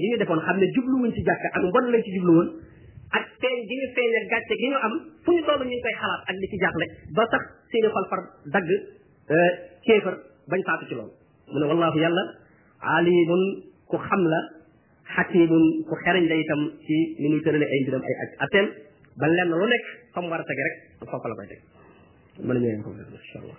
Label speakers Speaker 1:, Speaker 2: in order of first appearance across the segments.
Speaker 1: li ñu defoon xam ne jubluwuñ ci jàkka ak mbon lañ ci jublu woon ak feeñ gi ñu feeñal gàcce gi ñu am fu ñu toll ñu ngi koy xalaat ak li ci jaaxle ba tax seeni xol far dagg euh, kéefar bañ faatu ci loolu mu ne wallaahu yàlla alimun ku xam la xakimun ku xereñ la itam ci ni muy tërale ay mbiram ay ak atteem ba lenn lu nekk fa mu war a tege rek foofa la koy teg mën nañu yem foofu incha allah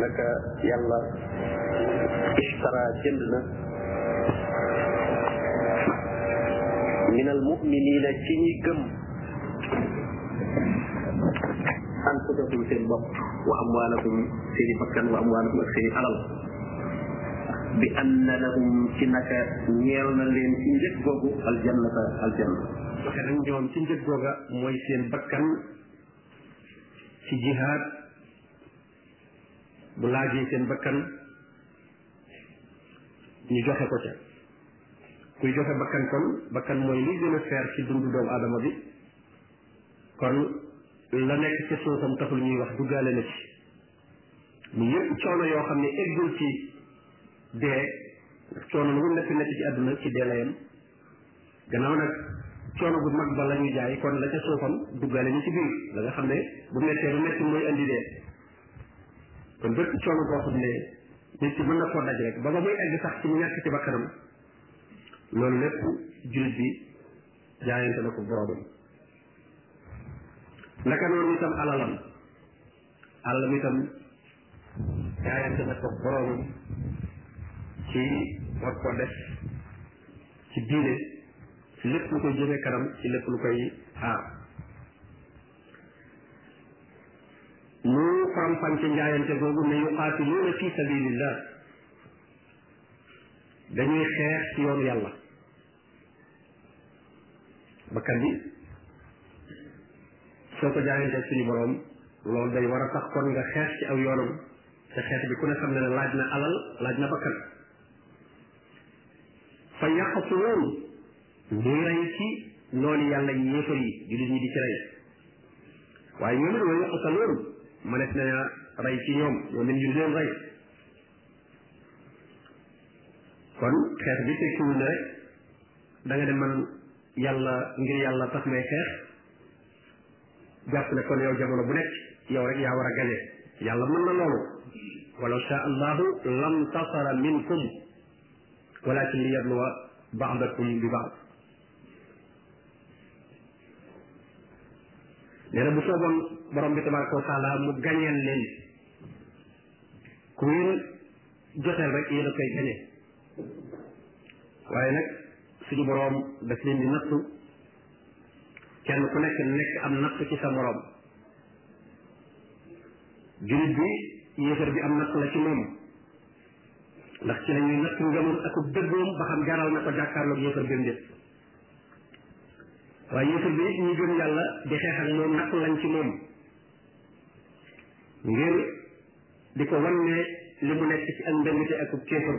Speaker 2: naka yàlla ishtara jënd na min al muminina ci ñi gëm anfusakum seen bopp wa amwaalakum seen i bakkan wa amwaalakum ak seen i alal bi anna lahum ci naka ñeel na leen ci njëg googu aljannata aljanna
Speaker 3: parce que nag ñoom ci njëg googa mooy seen bakkan ci jihaad bu laajee seen bakkan ñu joxe ko ca kuy joxe bakkan kon bakkan mooy li gën a seer ci dundu doomu aadama bi kon la nekk ci suufam taxul ñuy wax duggaale na ci mu yëpp coono yoo xam ne eggul ci dee ndax coono lu mu nekk nekk ci àdduna ci dee la yem gannaaw nag coono bu mag ba la ñuy jaay kon la ca suufam duggale ñu ci biir la nga xam ne bu mettee bu metti mooy indi dee kon bépp coono boo xam ne nit ci mën na koo daj rek ba ba muy egg sax ci mu ñàkk ci bakkanam loolu lépp jullit bi jaayante na ko boroomam naka noonu itam alalam àll mi tam jaayante na ko boroomam ci war ko def ci diine ci lépp lu koy jëmee kanam ci lépp lu koy aar mu faram-fàcce njaayante googu ne yuqaatiluuna fi sabilillah dañuy xeex ci yoonu yàlla bakkan bi soo ko jaayante ak suñu borom loolu day war a tax kon nga xeex ci aw yoonam te xeex bi ku ne xam ne ne laaj na alal laaj na bakkan fa yàq su loolu ñuy rey ci noonu yàlla yi yéefar yi jullit ñi di ci rey waaye ñoom it wa yàq sa loolu mënees na rey ci ñoom ñoom it ñu leen rey kon xeex bi tekkiwul ne rek da nga ne man yàlla ngir yàlla tax may xeex jàpp ne kon yow jamono bu nekk yow rek yaa war a gañe yàlla mën na loolu walaw sha allahu lam tasara minkum walakin li yabluwa baadakum bi baad nee na bu sooboon borom bi tabaraka wa taala mu gañeel leen ku ngeen joteel rek yéen a koy gañe waaye nag suñu boroom daf leen di nattu kenn ku nekk nekk am natt ci sa moroom jullit bi yéefar bi am natt la ci moom ndax ci la ñuy natt ngëmam ak dëggoom ba xam jaral na ko jàkkaarloog yéefar bi njëkk waaye yéefar bi ñu gëm yàlla di xeex ak moom natt lañ ci moom ngir di ko wan ne li mu nekk ci ak ndëngte ak kéefër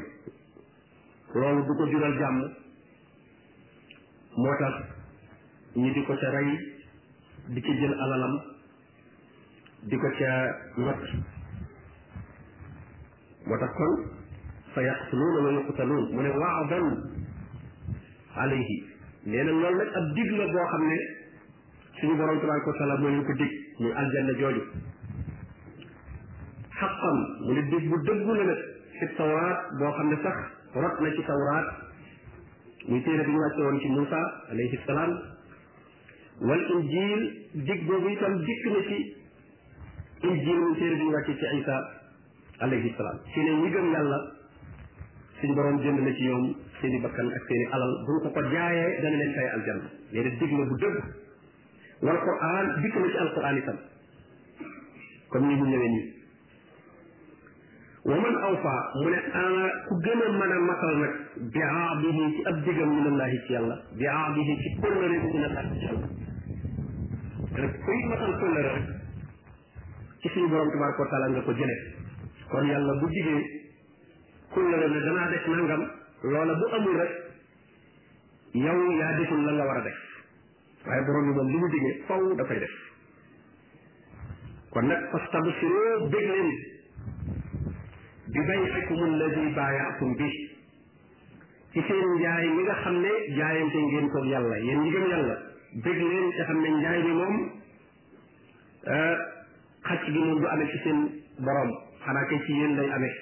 Speaker 3: loolu du ko jural jàmm moo tax ñi di ko ca rey di ci jël alalam di ko ca not moo tax kon fa yaqtuluuna wa yuqtaluun mu ne waadan alayhi nee na loolu nag ab dig la boo xam ne suñu borom tabaraka wa taala moo leen ko dig muy aljanna jooju xaqam mu ne dig bu dëggu la nag ci tawraat boo xam ne sax rot na ci tawraat muy téere bi ñu wàcce woon ci Moussa alayhi salaam wal injil dig boobu itam dikk na ci injil muy téere bi ñu wàcce ci Isa alayhi salaam ci ne ñi gëm yàlla suñ borom jënd na ci ñoom seen i bakkan ak seen i alal bu ñu ko ko jaayee dana leen fay aljanna nee na dig la bu dëgg wal quran dikk na ci alquran itam comme ni mu ñëwee nii wa man awfa mu ne ana ku gën a mën a matal nag bi aadihi ci ab digam min allahi ci yàlla bi aadihi ci kóllëre bu gën a tàkk ci yàlla rek kuy matal kóllëre rek ci suñu borom tabaraka wa taala nga ko jëlee kon yàlla bu digee kullale ne danaa def nangam loola bu amul rek yow yaa deful la nga war a def waaye borom bi moom li mu digee faw dafay def kon nag fastabsiroo bég leen bi bay'ikum alladi baayaatum bi ci seen njaay mi nga xam ne jaayante ngeen ko yàlla yéen ñi gëm yàlla bég leen te xam ne njaay mi moom eh, xàcc gi moom du amee ci seen borom xanaa kay ci yéen lay amee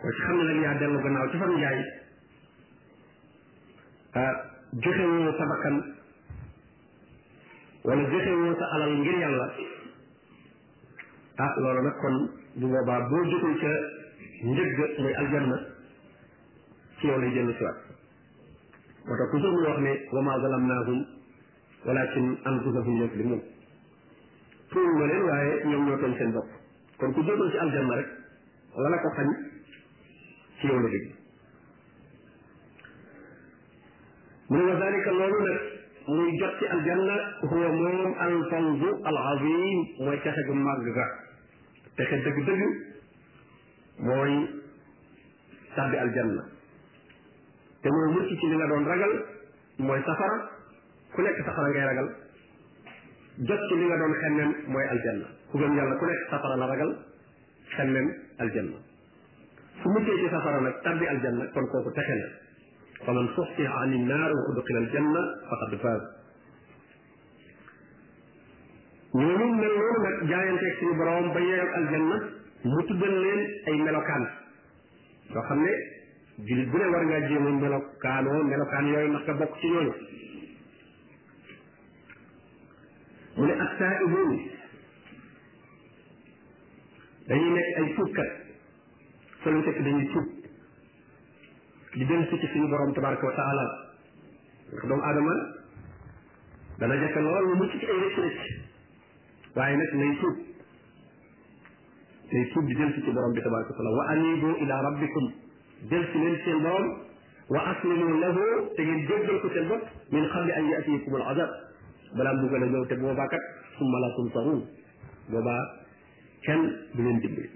Speaker 3: ko ci xam ne nag yaa dellu gannaaw ci fam njaay eh, joxe woo sa bakkan wala joxe woo sa alal ngir yàlla ah loolu nag kon bu boobaa boo jotul ca njëgg muy aljanna ci yow lay dellu siwaat moo tax toujours mu wax ne wa ma zalamnahum walakin anfusahum yaslimun tuur ma leen waaye ñoom ñoo tooñ seen bopp kon ku jógal ci aljanna rek la la ko xañ ci yow la dégg mu ne wa dalika loolu nag muy jot ci aljanna huwa moom alfawzu al azim mooy texe gu màgg ga texe dëgg-dëgg mooy tàbbi aljanna te mooy mucc ci li nga doon ragal mooy safara ku nekk safara ngay ragal jot ci li nga doon xemmem mooy aljanna ku gëm yàlla ku nekk safara la ragal xemmem aljanna su muccee ci safara nag tabbi aljanna kon kooku texe na fa man suxsiha an innaar wa udxila aljanna faqad faaz ñooñu mel noonu nag jaayanteeg suñu borom ba yeeyoog aljanna mu tuddal leen ay melokaan soo xam ne jullit bu ne war ngaa jéem a melokaanoo melokaan yooyu ndax nga bokk ci ñooñu mu ne ak saa ibuun dañuy nekk ay tuubkat fa lañ fekk dañuy tuub di dellu si ci suñu borom tabaraka wa taala ndax doomu aadama dana jafe lool mu mucc ci ay rëcc rëcc waaye nag nay tuub day tuub di delsi ci borom bi tabaraka wa taala wa anibu ila rabbikum delsi leen seen borom wa aslimu lahu te ngeen jéggal ko seen bopp min qabli an yatikum al azab balaa mbugal a ñëw te boobaa kat summa la tunsaruun boobaa kenn du leen dimbali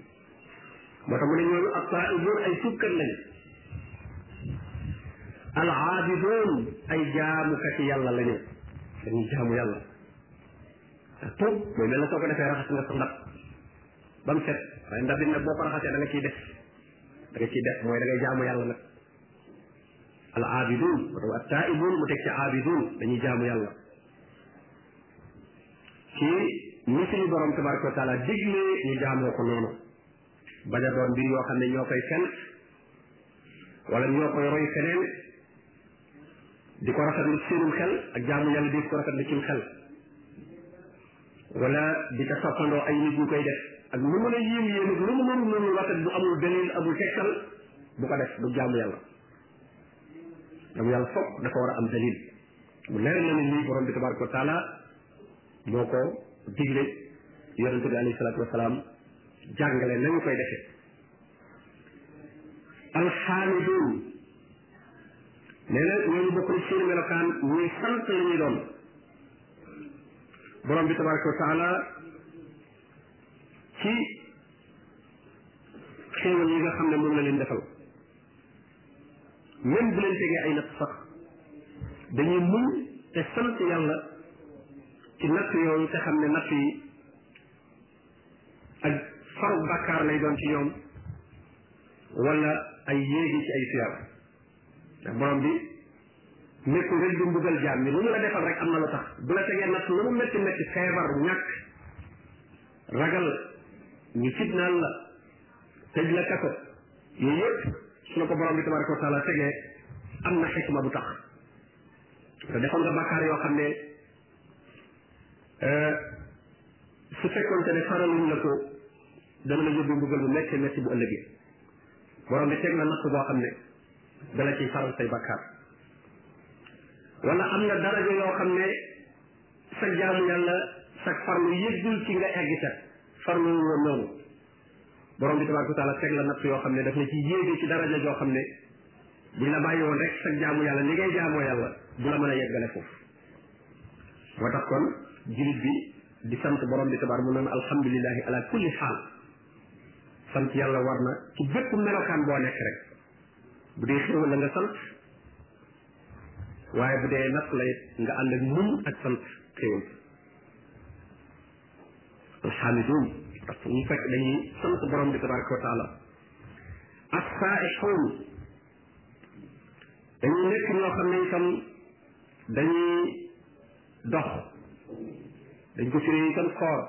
Speaker 3: moo tax mu ne ñooñu ak taa'ibuun ay sukkat lañ al aabiduun ay jaamukati yàlla lañu dañuy jaamu yàlla ak tuub mooy mel na soo ko defee raxas nga sa ndab ba mu set waaye ndab li nag boo ko raxasee da nga ciy def da nga ciy def mooy da ngay jaamu yàlla nag al aabidun wala at taaibun mu teg ci aabidun dañuy jaamu yàlla ci ni suñu borom tabaraka wa taala digle ñu jaamoo ko noonu bañ a doon mbir yoo xam ne ñoo koy fen wala ñoo koy roy feneen di ko rafetlu seenum xel ak jaamu yàlla di ko rafetlu cim xel wala di ko toppandoo ay nit ñu koy def ak lu mën a yéem yéem ak lu mu mënul mënul rafet bu amul dalil amul tegtal bu ko def du jaamu yàlla jaamu yàlla foog dafa war a am dalil mu leer na ne lii borom bi tabaraka wa taala moo ko digle yonente bi alayhi salaatu wasalaam jàngale nañu koy defee alxaamiduun nee na ñooñu bokk na seen melokaan ñuy sant la ñuy doon borom bi tabaraka wa taala ci xéewal yi nga xam ne moom la leen defal même bu leen tegee ay natt sax dañuy muñ te sant yàlla ci natt yooyu te xam ne natt yi ak faru bàkkaar lay doon ci ñoom wala ay yéegi ci ay tuyaaba ndax borom bi nekkul rek di mbugal jaam bi lu mu la defal rek am na lu tax bu la tegee nag lu mu métti métti feebar ñàkk ragal ñu fitnaal la tëj la kaso yooyu yëpp su la ko borom bi tabaraka wa taala tegee am na xikma bu tax te defoon nga bàkkaar yoo xam ne euh, su fekkoonte ne faraluñ la ko dana la yóbbu mbugal bu metti metti bu ëllëgee borom bi teg na natt boo xam ne dala ciy faral say bakkaar wala am na daraja yoo xam ne sa jaamu yàlla sa farlu yëggul ci nga egg ca farlu woon noonu borom bi tabaraka taala teg la natt yoo xam ne daf la ci yéege ci daraja joo xam ne buñ la bàyyi woon rek sa jaamu yàlla ni ngay jaamoo yàlla du la mën a yeggale foofu moo tax kon jullit bi di sant borom bi tabaar mu naan alhamdulilahi ala kulli xaal sant yàlla war na ci bépp melokaan boo nekk rek bu dee xéwal la nga sant waaye bu dee natt la it nga ànd ak muñ ak sant xéwal alxaamiduun parce que ñu fekk dañuy sant borom bi tabaraka wa taala as saaixuun dañu nekk ñoo xam ne itam dañuy dox dañ ko firee itam koor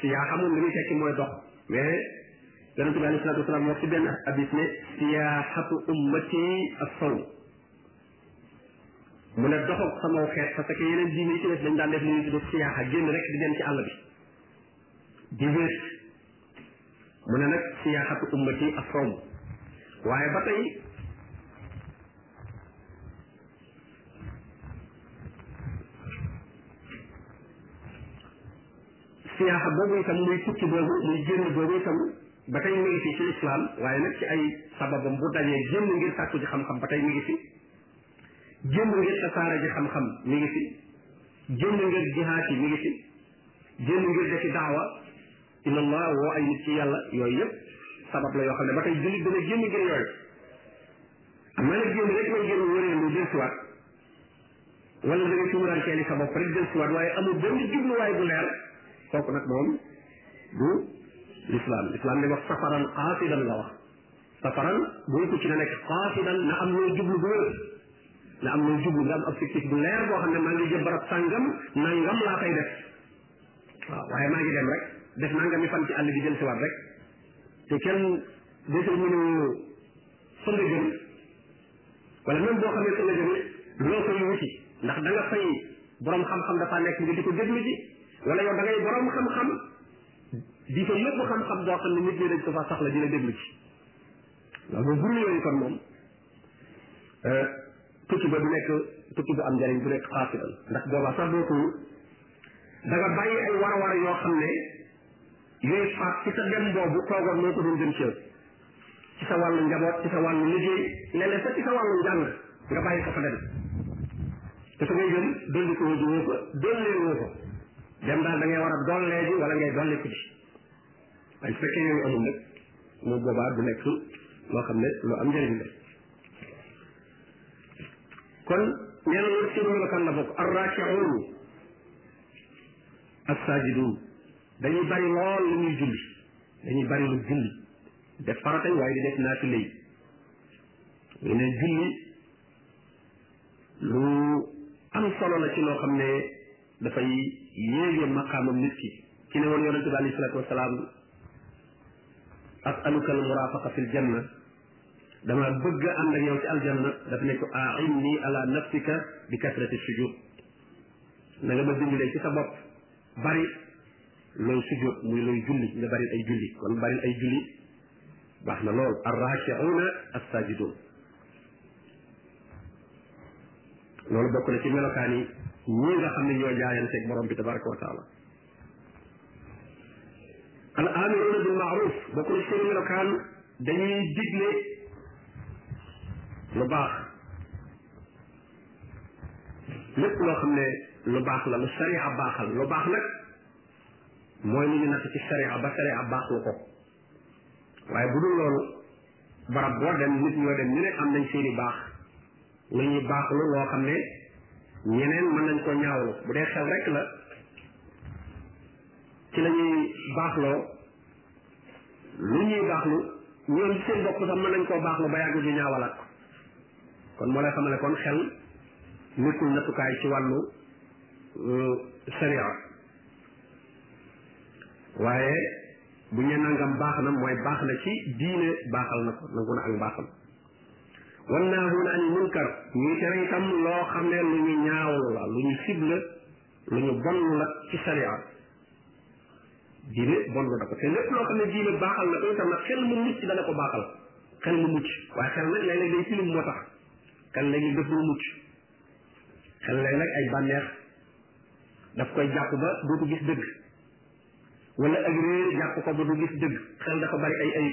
Speaker 3: si yaa xamoon li muy tekki mooy dox mais yonent bi alayhi salaatu wasalaam wax ci benn hadis ne siyaaxatu ummati as-saw mu ne doxog sama xeet parce que yeneen diine yi ci def dañ daan def li ñuy tuddee siyaaxa génn rek di dem ci àll bi di wéet mu ne nag siyaaxatu ummati ak sawm waaye ba tey siyaaxa boobu itam muy tukki boobu muy génn boobu itam ba tey mi ngi fi ci islam waaye nag ci ay sababam bu dajee génn ngir sàkku ji xam-xam ba tey mi ngi fi génn ngir tasaara ji xam-xam mi ngi fi génn ngir jihaat yi mi ngi fi génn ngir defi daawa ila allah woo ay nit ci yàlla yooyu yëpp sabab la yoo xam ne ba tey jullit dana génn ngir yooyu am na nag génn rek mooy génn wëree lu del siwaat wala da nga suuraanteeli sa bopp rek del siwaat waaye amul benn jubluwaay bu leer kooku nag moom du l'islam l'islam li wax safaran qaasidan la wax safaran booy tukki na nekk xaasidan na am loo jublu bu wér na am loo jublu nga am objectif bu leer boo xam ne maa ngi jëm barab sàngam nangam laa fay def waaw waaye maa ngi dem rek def nangami fan ci àll bi jël si waat rek te kenn desul mu ne fa nga jëm wala même boo xamee fa nga jëm loo koy wuti ndax da nga fay borom xam-xam dafa nekk nga di ko déglu ji wala yow da ngay borom xam-xam di fa yóbbu xam-xam boo xam ne nit ñi dañ ko fa soxla dina déglu ci loolu moom buru yooyu kon moom euh, tukki ba du nekk tukki bu am njëriñ bu nekk xaasidan ndax boobaa sax boo ko da nga bàyyi ay war a war yoo xam ne yooyu faat ci sa dem boobu toogoon moo ko doon gën ci ci sa wàllu njaboot ci sa wàllu liggéey léeg-léeg sax ci sa wàllu njàng nga bàyyi ko fa dem te su ngay jëm dolli ko wóoju woo ko dollee woo ko dem daal da ngay war a dollee ji wala ngay dolli ko ji waaye su fekkee yooyu amul nag mu boobaa du nekk loo xam ne lu am njëriñ la kon nee na loolu seen melokaan la bokk arrakiun assajidun dañuy bari lool lu ñuy julli dañuy bari lu julli def farata waaye di def naafile yi ñu ne julli lu am solo la ci loo xam ne dafay yéege maqaamam nit ki ci ne woon yonente bi alayhi salaatu wasalaam asaluka al murafaqa fi l janna dama bëgg a ànd ak yow ci aljanna daf ne ko ainni ala nafsika bi kasrati sujud na nga ma dimbalee ci sa bopp bari looy sujjóot muy looy julli nga bari ay julli kon bari ay julli baax na lool arrakiuna assajidun loolu bokk na ci melokaan yi ñii nga xam ne ñoo jaayanteeg borom bi tabaraka wa taala al amiruna bil maaruf bokk na ci seen melokaan dañuy digle lu baax lépp loo xam ne lu baax la lu sariya baaxal lu baax nag mooy lu ñu natt ci sariya ba sariya baaxlu ko waaye bu dul loolu barab boo dem nit ñoo dem ñu ne am nañ seeni baax lu ñuy baaxlu loo xam ne ñeneen mën nañ ko ñaawlu bu dee xel rek la ci la ñuy baaxloo lu ñuy baaxlu ñoom ci seen bopp sax mën nañ koo baaxlu ba yàgg ñu ñaawalaat ko kon moo lay xamale kon xel nekkul nattukaay ci wàllu euh, sharia waaye bu ñu nangam baax na mooy baax na ci diine baaxal na ko nangu na ak baaxam wan naa mun ani munkar ñuy tere itam loo xam ne lu ñu ñaawlu la lu ñu cible lu ñu bon la ci sharia diine bon na ko te lépp loo xam ne diine baaxal na ko itam nag xel mu mucc dana ko baaxal xel mu mucc waaye xel nag léeg-léeg day tilim moo tax xel léegi def lu mucc xel léeg nag ay bànneex daf koy jàpp ba dootu gis dëgg wala ak réer jàpp ko ba du gis dëgg xel dafa bari ay ay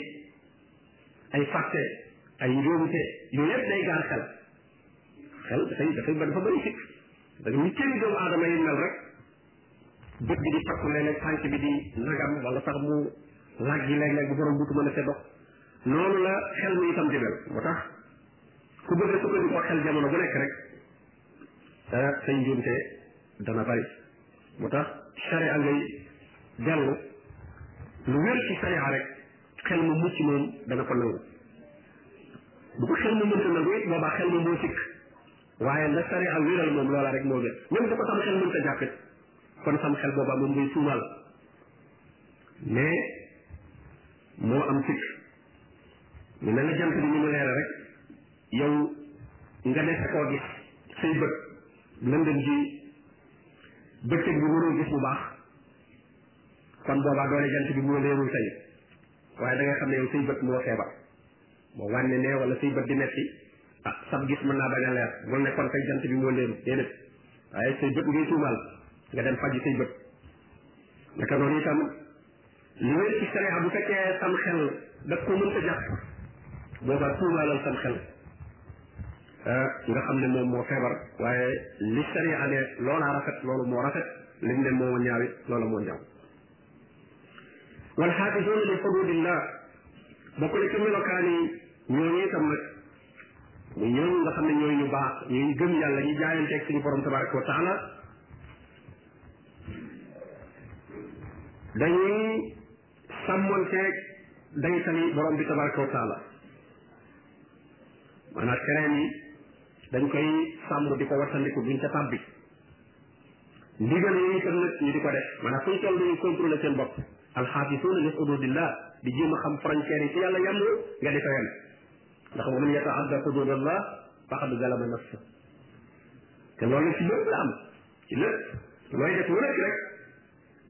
Speaker 3: ay fàtte ay njuumte yooyu yëpp day gaar xel xel dafay dafay ba dafa bëri sikk da ñu cëri doomu aadama yi mel rek bët bi di takku léeg-léeg tànk bi di nagam wala sax mu laaj yi léeg-léeg bu borom butu mën a see dox noonu la xel mi itam di mel moo tax ku bëgg a sukkandikoo xel jamono bu nekk rek ah say njuumte dana bari moo tax sharia ngay dellu lu wér ci sharia rek xel ma mucc moom dana ko nangu bu ko xel ma mënta nangu it boobaa xel ma moo sikk waaye la sari a wéral moom loola rek moo gën même bu ko sam xel mënta jàppit kon sam xel boobaa moom ngay tuumal mais moo am sikk ñu ne la jant bi ni mu leere rek yow nga nekk koo gis say bët lëndëm ji bëccëg bi mënoo gis bu baax kon boobaa doole jant bi moo leerul tey waaye da nga xam ne yow say bët moo feebar boo wànne ne wala say bët di metti ah sab gis mën naa bañ a leer bul ne kon tey jant bi moo leerul déedéet waaye say bët ngay tuumaal nga dem faji say bët naka noonu itam li wér ci sariya bu fekkee sam xel daf ko mënta jàpp boobaa tuumaalal sam xel ah, nga xam ne moom moo feebar waaye li sariya ne loolaa rafet loolu moo rafet li mu ne moo ñaaw it loolu moo ñaaw wal xaafisuuna li xuduudillah bokk na ci melokaan yi ñooñu itam nag mu ñooñu nga xam ne ñooy ñu baax ñuy gëm yàlla ñu jaayanteeg suñu borom tabaraka wa taala dañuy sàmmonteeg daytali borom bi tabaraka wa taala maanaam terrain yi dañ koy sàmm di ko wattandiku duñ ca tàbbi ndigal yi itam nag ñu di ko def maanaam fuñ toll dañuy contrôlé seen bopp alxaafisuuna li xududillah di jéem a xam frontière yi ci yàlla yem nga di ko yem ndax wa man yataadda xududallah faqad zalama nafsa te loolu ci lépp la am ci lépp looy def lu nekk rek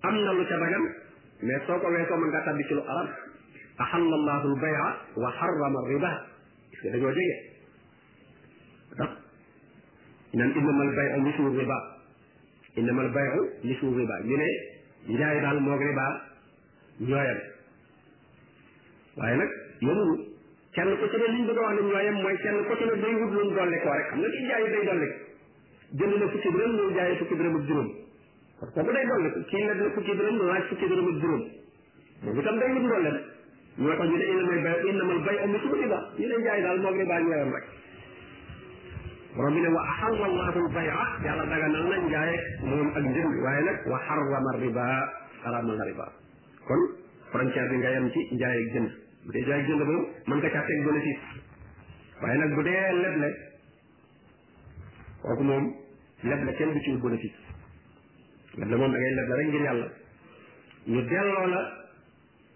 Speaker 3: am na lu ca dagan mais soo ko weesoo mën ngaa tàbbi ci lu aram ahalla allahu albay'a wa harrama riba parce que dañoo jege tax naan innama albay'u mislu riba innama albay'u mislu riba ñu ne njaay daal moog riba ñooyam waaye nag yomul kenn ku ci ne liñ bëgg a wax ne ñooyam mooy kenn ku ci ne day wut lu mu dolli koo rek xam nga ci jaay day dolli jënd na fukki dërëm ñëw jaayee fukki dërëm ak juróom parce que bu day dolli ko kii leb na fukki dërëm laaj fukki dërëm ak juróom moom itam day wut ndolleen ñoo tax ñu ne innamal bay innamal bay amu suba riba ñu ne njaay daal moom riba ñooyam rek borom bi ne wa axalla allahu albaya yàlla daganal na njaay moom ak njënd waaye nag wa xarama riba xaraamal na riba kon frontière bi nga yem ci njaay ak jënd bu dee njaay ak jënd boobu mën nga caa teg bénéfice waaye nag bu dee leble kooku moom leb la kenn du ci bénéfice leb la moom da ngay leb la rek ngir yàlla ñu delloo la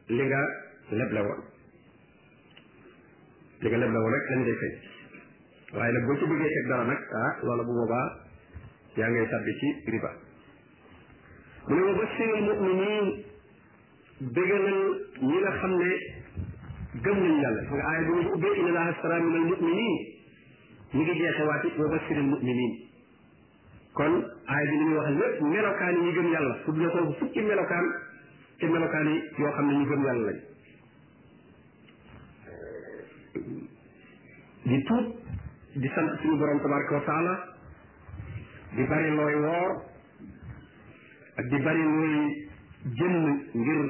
Speaker 3: li nga leb la woon li nga leb la woon rek lañ ngay fay waaye nag boo ci bëggee teg dara nag ah loola bu boobaa yaa ngay tabbi ci riba mu ne wa bashiril muminin bégalal ñi nga xam ne gëm nañu yàlla nga aaya bi ñu ubbee inna laaha stara min al muminin ñu ngi jeexe waati wa basiril muminin kon aaya bi li muy wax lépp melokaan yi gëm yàlla tudd na ko fukki melokaan te melokaan yi yoo xam ne ñu gëm yàlla lañ di tuub di sant suñu borom tabaraka wa taala di bari looy woor ak di bari looy génn ngir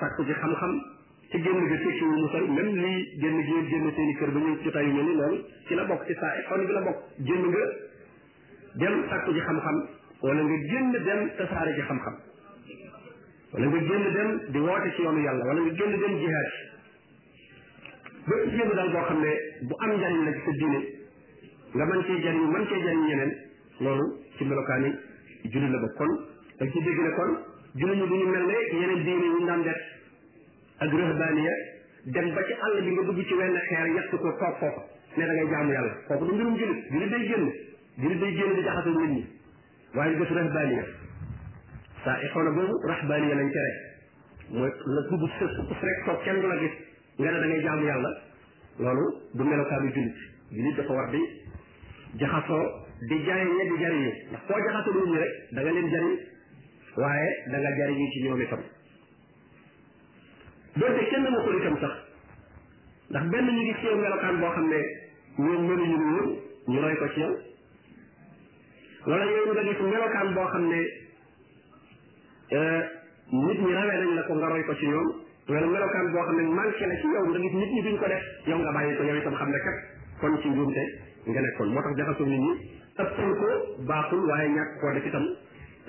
Speaker 3: sàkku ci xam-xam ci génn ga tekki wu mu sori même lii génn gi génn seen i kër ba ñëw ci jotaay yu mel ni loolu ci la bokk ci saa xol bi la bokk génn nga dem sàkku ci xam-xam wala nga génn dem tasaare ci xam-xam wala nga génn dem di woote ci yoonu yàlla wala nga génn dem jihaad ci bépp jéem daal boo xam ne bu am njariñ la ci sa diine nga mën cee jariñ mën cee jariñ ñeneen loolu ci melokaani julli la bokk kon dañ ci dégg ne kon julli ñu duñu mel ne yeneen diine yi daan def ak rëhbaaniya dem ba ci àll bi nga dugg ci wenn xeer yàq ko toog foofu ne da ngay jaamu yàlla kooku du mbirum julli julli day génn julli day génn di jaxase nit ñi waaye def rëhbaaniya saa ixoona boobu rahbaaniya lañ tere mooy la tudd sës rek toog kenn du la gis nga ne da ngay jaamu yàlla loolu du melokaanu jullit jullit dafa war di jaxasoo di jariñ ñe di jariñu ndax koo jaxasoo nit ñi rek da nga leen jariñ waaye da nga jariñu ci ñoom itam donte kenn ma ko itam sax ndax benn ñu ngi ci yow melokaan boo xam ne ñoom mënuñu ñu ñu roy ko ci yow wala yow nga gis melokaan boo xam ne eh, nit ñi rawee nañ la ko nga roy ko ci ñoom wala melokaan boo xam ne manqué na ci yow nga gis nit ñi duñ ko def yow nga bàyyi ko yow itam xam ne kat kon ci njuumte nga nekkoon moo tax jaxasoo nit ñi ëppal ko baaxul waaye ñàkk koo def itam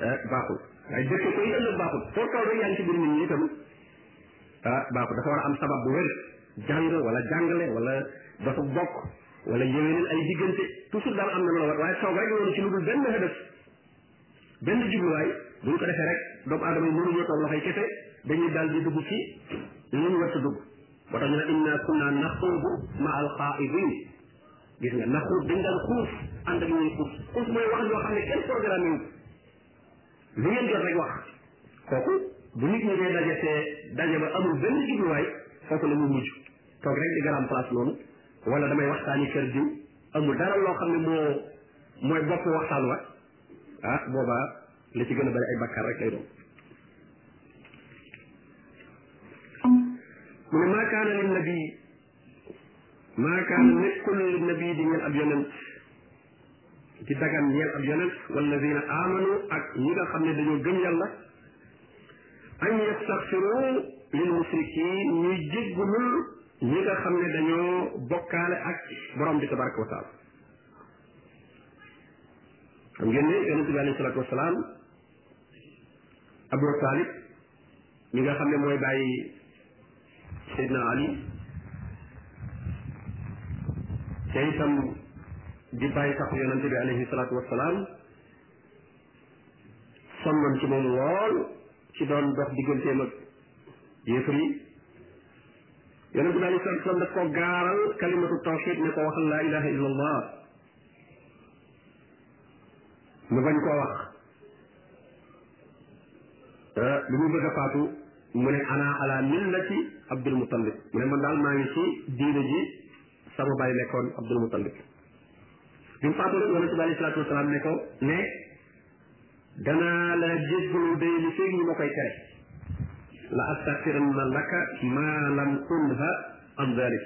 Speaker 3: eh, baaxul waaye dëkk ko yi ëllëg baaxul foo kaw rek yaa ngi ci biir nit ñi itam ah baaxul dafa war a am sabab bu wér jàng wala jàngale wala dafa bokk wala yéwénal ay diggante toujours daal am na lu la war waaye toog rek loolu ci lu dul benn nga def benn jubluwaay bu ñu ko defee rek doomu aadama yi mënuñoo toog loxoy kese dañuy daal di dugg ci li ñu war a dugg moo tax ñu ne inna kunna naxuubu ma al qaa'idin gis nga naxuub dañ daan xuus ànd ak ñuy xuus xuus mooy wax yoo xam ne kenn programme wu lu ngeen jot rek wax kooku bu nit ñi dee daje te daje ba amul benn jubluwaay foofu la ñu mujj toog rek di garam place noonu wala damay waxtaani kër jiw amul dara loo xam ne moo mooy bopp waxtaan wa ah boobaa li ci gën a bari ay bakkaar rek lay doon mu ne maa kaana lin nabi maa kaana nekkul lin nabi di ñeel ab yonent di dagan ñeel ab yonent walladina amanu ak ñi nga xam ne dañoo gëm yàlla an yastaxfiru lil musrikin ñuy jéggulul ñi nga xam ne dañoo bokkaale ak borom bi tabaraka wa taala xam ngeen ne yonente bi alayhi salatu wasalaam Abu Talib mi nga xam ne mooy bàyyi Seydina Ali te itam di bàyyi sax yonente bi alayhi salatu wasalaam sonnoon ci moom lool ci doon dox digganteem ak yéefar yi yonente bi alei salatu salaam daf ko gaaral kalimatu tawxid ne ko waxal laa ilaha illa allah mu bañ koo wax ah, bi mu bëgg a faatu mu ne ana ala millati abdul mutallib mu ne man daal maa ngi ci diine ji sama baay nekkoon Abdul Mutalib bi mu faatoo rek yonente bi alayhi salaatu wasalaam ne ko ne danaa la jéggalu day li feeg ñu ma koy tere la astaghfiranna laka ma lam unha an dalik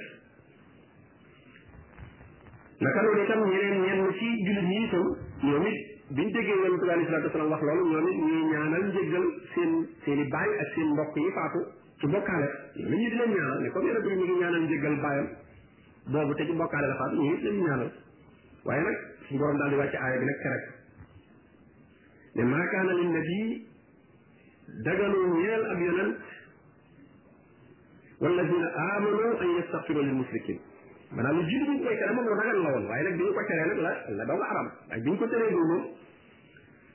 Speaker 3: naka noonu itam ñeneen ñenn ci jullit ñi itam ñoom it biñ déggee yonente bi alayhi salaatu wasalaam wax loolu ñoom it ñuy ñaanal njéggal seen seen i baay ak seen mbokk yi faatu ci bokkaale la ñuy di leen ñaanal ne comme yonent bi ñu ngi ñaanal njëggal baayam boobu te ci bokkaale la faat ñu ngi leen ñaanal waaye nag suñu borom daal di wàcc aaya bi nag kerek ne maa kaana lin nabi daganul ñeel ab yonent walladina amanu an yastaghfiru lil musrikin maanaam lu jiitu bi ñu koy tere moom lu dagan la woon waaye nag bi ñu ko teree nag la la doog a aram ak bi ñu ko teree dul moom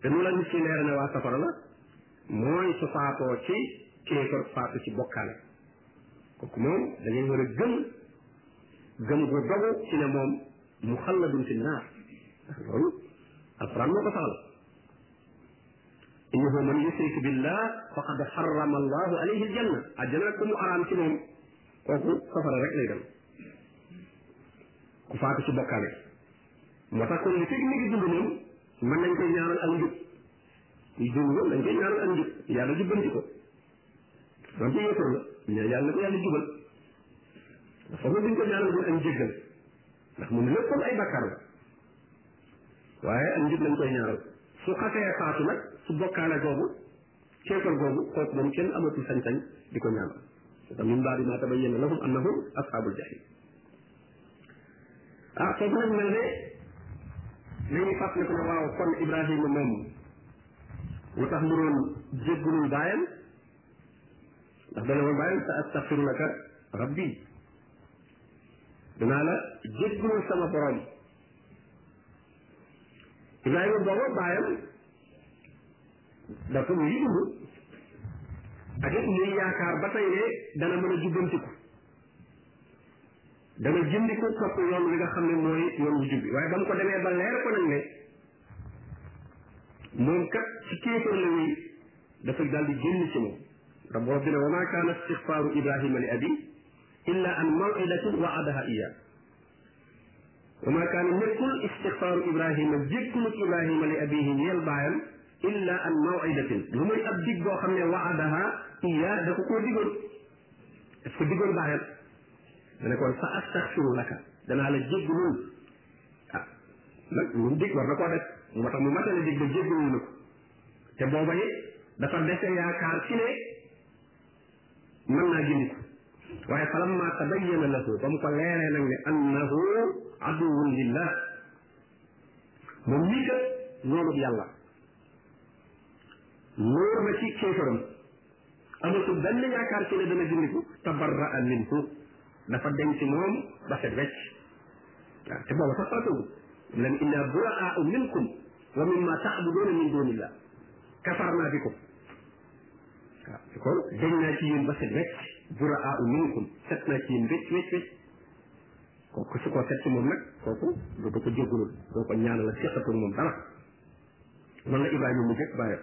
Speaker 3: te nu la nit ki leer ne waa safara la mooy su faatoo ci kéefar faatu ci bokkaale kooku moom da ngay war a gëm gëm gu dogu ci ne moom mu xalladun fi naar loolu alquran moo ko saxal innahu man yushrik billah faqad harrama allahu alayhi aljanna àjjana ku mu araam ci moom kooku safara rek lay dem ku faatu ci bokkaale moo tax kon li fekk mi ngi dund moom mën nañ koy ñaanal ak njub kuy dund moom dañ koy ñaanal ak njub yàlla jubbanti ko doon ci yéefar la ñaan yàlla na ko yàlla jubal ndax foofu duñ ko ñaanal duñ am jéggal ndax moom lépp comme ay bàkkaar la waaye ak njub lañ koy ñaanal su xasee faatu nag su bokkaale googu kéefar googu kooku moom kenn amatul sañ-sañ di ko ñaanal te tam ñun baal yi maa tabayyana lahum annahum ashaabul jahim ah foofu nag mel ne nañu fàttali ko ne waaw kon Ibrahima moom lu tax mu doon jéggulul baayam ndax dana woon baayam sa astaxfiru laka rabbi danaa la jéggulul sama borom Ibrahima booba baayam dafa muy dund ak it muy yaakaar ba tey ne dana mën a jubbantiku dana jindi ko topp yoon wi nga xam ne mooy yoon wu jub bi waaye ba mu ko demee ba leer ko nag ne moom kat ci kéefar la wéy dafa daal di génn ci moom ndax borom bi ne wa maa kaana istixfaaru ibrahima li abi illa an mawidatin waadaha iya wa maa kaana nekkul istixfaaru ibrahima jékkulu ibrahima li abihi ñeel baayam illa an mawidatin lu muy ab dig boo xam ne waadaha iya dafa koo digoon est-ce que diggoon baax na ma ne kon fa astaxfiru laka danaa la jéggalul ah nag lu mu dig war na koo def moo tax mu matale dig ba jéggalul na ko te booba it dafa dese yaakaar ci ne mën naa gindi ko waaye falamma tabayyana lahu ba mu ko leeree nag ne annahu aduwwun lillah moom mii kat noonu yàlla loolu na ci kéefaram amatul benn yaakaar ci ne dana gindiku tabarraa minhu dafa denc moom ba set wecc waaw te booba sax faatagul lan inna buraa'u minkum wa mimma ta'buduuna min duunillah kafarnaa bikum waaw te kon deñ naa ci yéen ba set wecc buraa'u minkum set naa ci yéen wecc wecc wecc kooku su ko set ci moom nag kooku du ko jéggalul doo ko ñaanal la seqatul moom dara noonu la Ibrahima mu jëkk bàyyam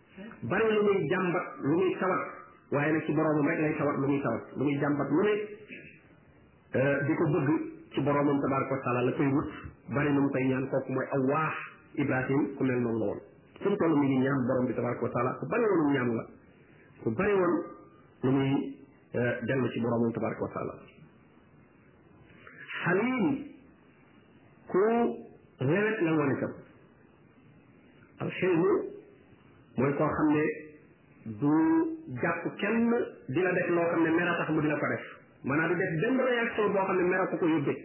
Speaker 3: bari lu muy jàmbat lu muy tawat waaye nag ci boroomam rek lay tawat lu muy tawat lu muy jàmbat lu ne euh, di ko bëgg ci boroomam tabaraka wa taala la koy wut bari lu mu koy ñaan kooku mooy aw waax ibrahim ku mel noonu la woon fu mu toll mi ngi ñaan borom bi tabaraka wa taala ku bari woon ñaan la ku bari woon lu muy euh, dellu ci boroomam tabaraka wa taala xaliim ku lewet la woon itam al xilmu mooy koo xam ne du jàpp kenn di la def loo xam ne mera tax mu di la ko def maanaam du def benn réaction boo xam ne mera ko ko yóbbee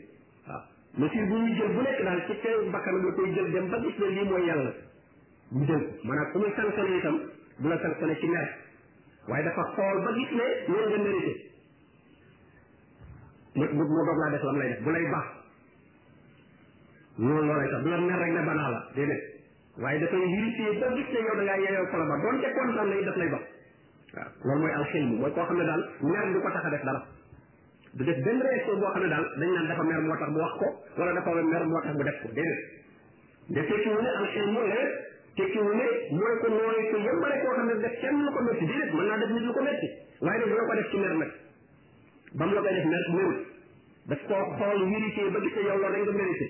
Speaker 3: waaw mesure bu muy jël bu nekk daal ci teew bakkanam la koy jël dem ba gis ne lii mooy yàlla mu jël ko maanaam ku muy sanctionné itam du la sanctionné ci mer waaye dafa xool ba gis ne loolu nga mérité mu mu doog laa def lam lay def bu lay baax noonu loolay tax du la mer rek ne banaa la déedéet waaye dafay vérifier ba gis ne yow da ngaa yeyoo ko la ba doonte kontaan na it daf lay ba waaw loolu mooy alxilmu mooy koo xam ne daal mer du ko tax a def dara du def benn réaction boo xam ne daal dañ naan dafa mer moo tax mu wax ko wala dafa mer moo tax mu def ko déedéet de tekkiwu ne alxilmu la tekkiwu ne mooy ko nooy ko yëmbale koo xam ne def kenn lu ko métti déedéet mën naa def nit lu ko métti waaye nag doo ko def ci mer nag ba mu la koy def mer merut daf koo xool vérifié ba gis ne yow loolu rek nga mérité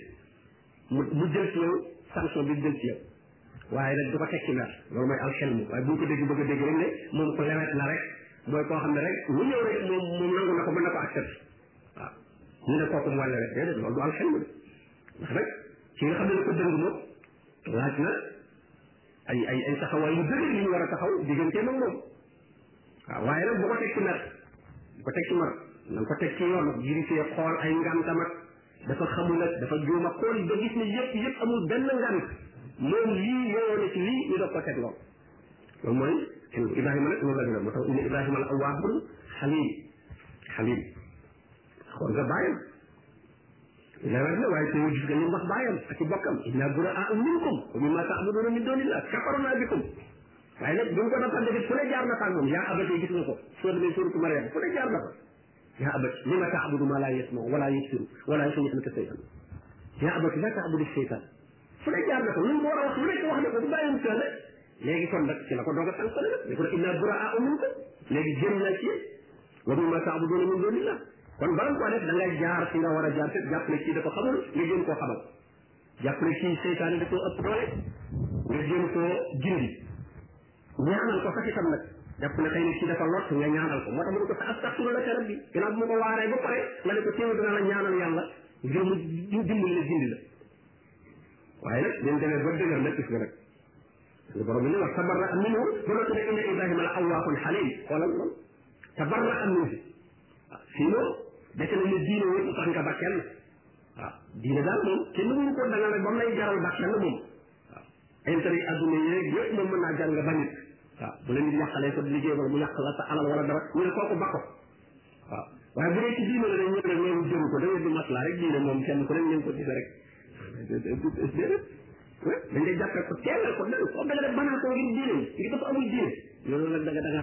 Speaker 3: mu mu jël ci yow sanction bi jël ci yow waaye nag du ko teg ci mer loolu mooy alxelmu waaye bu ñu ko dégg bëgg a dégg rek ne moom ko lewet la rek mooy koo xam ne rek lu ñëw rek moom moom nangu na ko mën na ko accepté waaw ñu ne kooku moo lewet déedéet loolu du alxelmu de ndax nag ki nga xam ne dafa dëng moom laaj na ay ay ay taxawaay yu bëri li ñu war a taxaw digganteem ak moom waaw waaye nag bu ko teg ci mer bu ko teg ci mer na ko teg ci yoon vérifier xool ay ngantam ak dafa xamul ak dafa juum ak xool ba gis ne yëpp yëpp amul benn ngant moom lii yooyoo na ci lii ñu doog ko teg lool loolu mooy Ibrahima nag loolu la gën a moo tax inna Ibrahima la awwaahun xaliim xaliim xool nga bàyyam lewet la waaye teewul gis nga li mu wax bàyyam ak i bokkam inna buraa'un minkum wa mimmaa ta'buduuna min duunillah kafarnaa bikum waaye nag bu ñu ko doon defit fu ne jaar na fa ak moom yaa abati gis nga ko soo demee suuratu Maryam fu ne jaar na fa yaa abati li ma taabudu ma laa yasma wala yubsiru wala yuxyi anka shay'an yaa abati la taabudu shaytan fu ne jaar na fa lu mu war a wax lu nekk wax na ko bu bàyyiwul kenn léegi kon nag ci la ko doog a tànk nag ne ko inna buraa minkum léegi génn naa ci wa mimma taabuduuna min duunillah kon bala nga koo def da ngay jaar fi nga war a jaar te jàpp ne kii dafa xamul nga gën koo xamal jàpp ne kii seytaane da koo ëpp doole nga jéem koo gindi ñaanal ko sax itam nag jàpp ne xëy na kii dafa lott nga ñaanal ko moo tax mu ne ko sa astaxfiru laka rabbi ginnaaw bu ma ko waaree ba pare nga ne ko teewul dina la ñaanal yàlla ngir mu dimbali la gindi la waaye nag ñun demee ba dëgër nag gis nga nag suñu borom bi ne wax tabarra am minhu ba noppi ne inna ibrahima la awwaakun xalim xoolal lool tabarra am minhu waaw sinon dese na ne diine wëpp sax nga ba kenn waaw diine daal moom kenn mënu ko dangal rek ba mu lay jaral baax kenn moom waaw intérêt yi adduna yeeg yëpp moom mën naa jar nga bañ it waaw bu la nit yàqalee sa liggéey wala mu yàq la sa alal wala dara ñu ne kooku ba ko waaw waaye bu dee ci diine la dañ ñëw rek loolu jëru ko da ngeen di maslaa rek diine moom kenn ku ne ngeen ko gis rek déedéet dañ lay jàppee ko teel ko da nga def banaa ko ngir diine ngir dafa amul diine loolu nag da nga da nga